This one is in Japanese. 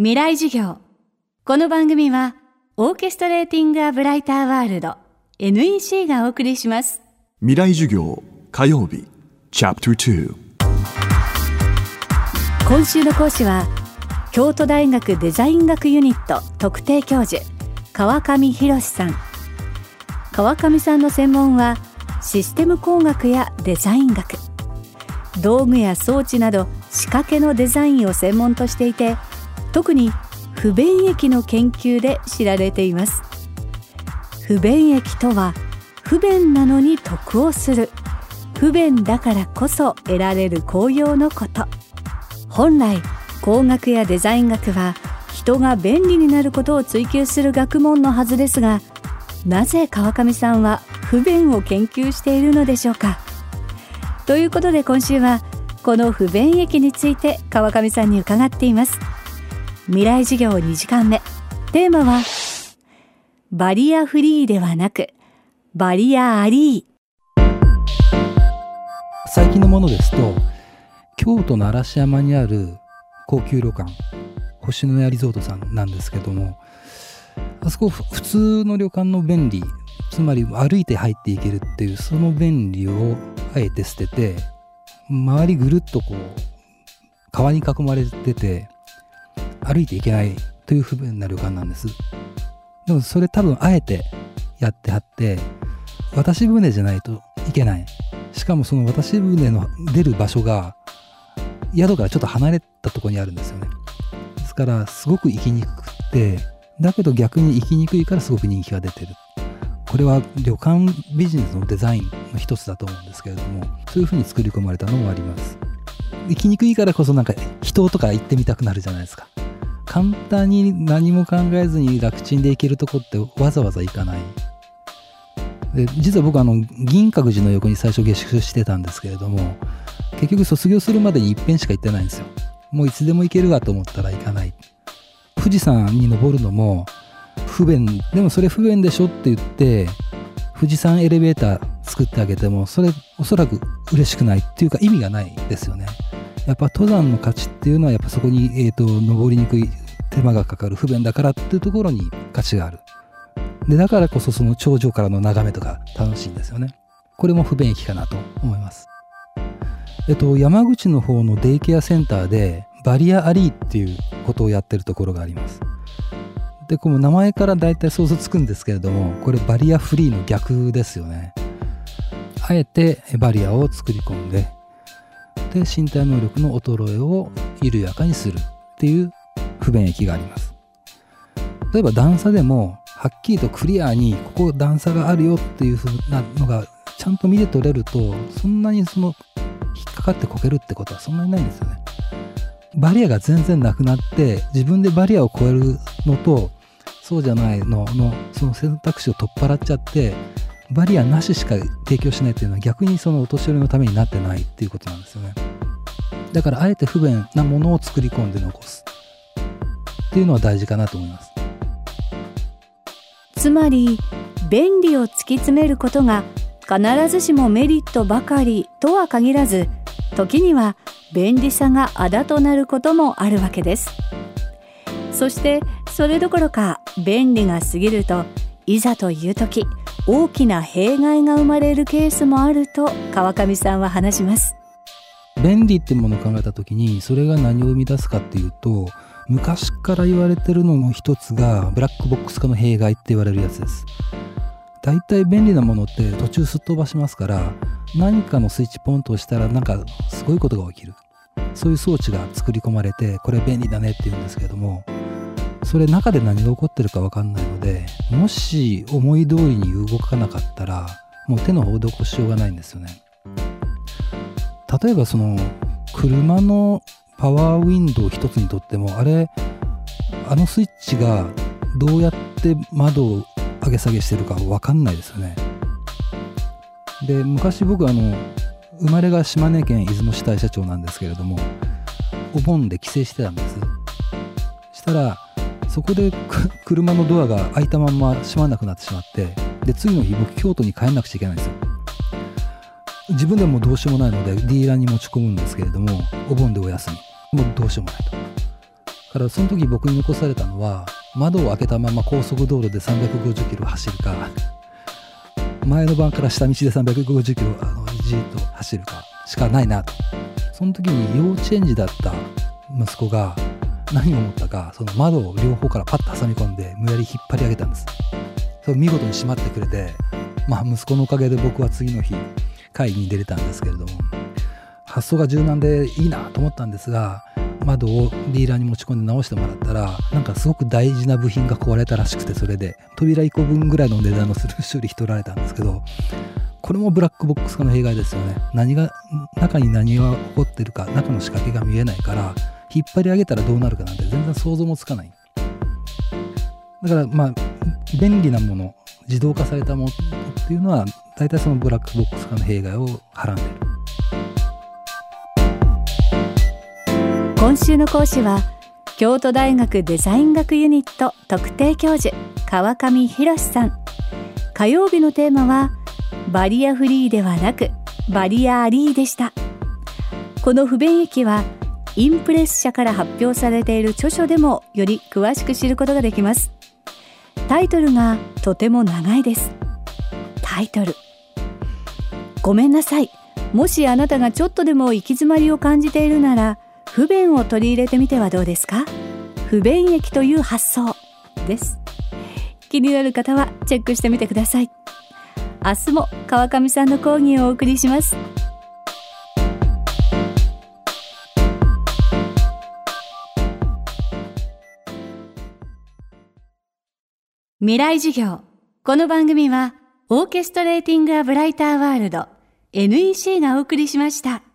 未来授業。この番組はオーケストレーティング・ア・ブライター・ワールド NEC がお送りします。未来授業火曜日チャプター今週の講師は京都大学デザイン学ユニット特定教授川上博さん。川上さんの専門はシステム工学やデザイン学。道具や装置など仕掛けのデザインを専門としていて特に不便益の研究で知られています。不便益とは不便なのに得をする。不便だからこそ得られる効用のこと。本来工学やデザイン学は人が便利になることを追求する学問のはずですがなぜ川上さんは不便を研究しているのでしょうか。ということで今週はこの不便益について川上さんに伺っています。未来授業2時間目。テーマはバリアフリーではなくバリアアリー。最近のものですと京都の嵐山にある高級旅館星のやリゾートさんなんですけどもあそこ普通の旅館の便利つまり歩いて入っていけるっていうその便利をあえて捨てて周りぐるっとこう川に囲まれてて歩いていけないという不便な旅館なんです。でもそれ多分あえてやってはって渡し船じゃないといけない。しかもその渡し船の出る場所が宿からちょっと離れたところにあるんですよね。ですからすごく行きにくくてだけど逆に行きにくいからすごく人気が出てる。これは旅館ビジネスのデザインの一つだと思うんですけれどもそういうふうに作り込まれたのもあります。行きにくいからこそなんか人とか行ってみたくなるじゃないですか。簡単に何も考えずに楽ちんで行けるとこってわざわざ行かない。で実は僕あの銀閣寺の横に最初下宿してたんですけれども結局卒業するまでに一遍しか行ってないんですよ。もういつでも行けるわと思ったら行かない。富士山に登るのも不便。でもそれ不便でしょって言って富士山エレベーター作ってあげてもそれおそらく嬉しくないっていうか意味がないですよね。やっぱ登山の価値っていうのはやっぱそこに、えーと、登りにくい手間がかかる不便だからっていうところに価値がある。でだからこそその頂上からの眺めとか楽しいんですよね。これも不便益かなと思います。えっと山口の方のデイケアセンターでバリアアリーっていうことをやってるところがあります。でこの名前から大体想像つくんですけれどもこれバリアフリーの逆ですよね。あえてバリアを作り込んでで身体能力の衰えを緩やかにするっていう不便益があります。例えば段差でもはっきりとクリアにここ段差があるよっていう風なのがちゃんと見て取れるとそんなにその引っかかってこけるってことはそんなにないんですよね。バリアが全然なくなって自分でバリアを超えるのとそうじゃないののその選択肢を取っ払っちゃってバリアなししか提供しないっていうのは逆にそのお年寄りのためになってないっていうことなんですよね。だからあえて不便なものを作り込んで残す。っていうのは大事かなと思います。つまり便利を突き詰めることが必ずしもメリットばかりとは限らず時には便利さがあだとなることもあるわけです。そしてそれどころか便利が過ぎるといざという時大きな弊害が生まれるケースもあると川上さんは話します。便利ってものを考えた時にそれが何を生み出すかっていうと昔から言われてるのの一つがブラックボックス化の弊害って言われるやつです。大体便利なものって途中すっ飛ばしますから何かのスイッチポンと押したらなんかすごいことが起きる。そういう装置が作り込まれてこれ便利だねって言うんですけどもそれ中で何が起こってるか分かんないのでもし思い通りに動かなかったらもう手の施しようがないんですよね。例えばその車のパワーウィンドウ一つにとってもあれあのスイッチがどうやって窓を上げ下げしてるか分かんないですよね。で昔僕あの生まれが島根県出雲市大社長なんですけれどもお盆で帰省してたんです。したらそこで 車のドアが開いたまま閉まらなくなってしまってで次の日僕京都に帰んなくちゃいけないんですよ。自分でもどうしようもないのでディーラーに持ち込むんですけれどもお盆でお休み。もうどうしようもないと。からその時僕に残されたのは窓を開けたまま高速道路で350キロ走るか前の晩から下道で350キロあのじーっと走るかしかないなと。その時に幼稚園児だった息子が何を思ったかその窓を両方からパッと挟み込んで無理やり引っ張り上げたんです。それ見事に閉まってくれてまあ息子のおかげで僕は次の日会に出れたんですけれども発想が柔軟でいいなと思ったんですが窓をディーラーに持ち込んで直してもらったらなんかすごく大事な部品が壊れたらしくてそれで扉1個分ぐらいの値段のする修理費取られたんですけどこれもブラックボックス化の弊害ですよね。何が中に何が起こってるか中の仕掛けが見えないから引っ張り上げたらどうなるかなんて全然想像もつかない。だからまあ便利なもの自動化されたものっていうのは大体そのブラックボックス化の弊害をはらんでいる。今週の講師は京都大学デザイン学ユニット特定教授川上博さん。火曜日のテーマはバリアフリーではなくバリアアリーでした。この不便益はインプレス社から発表されている著書でもより詳しく知ることができます。タイトルがとても長いです。タイトル。ごめんなさい。もしあなたがちょっとでも行き詰まりを感じているなら不便を取り入れてみてはどうですか？不便益という発想。です。気になる方はチェックしてみてください。明日も川上さんの講義をお送りします。未来授業。この番組はオーケストレーティング・ア・ブライター・ワールド。NEC がお送りしました。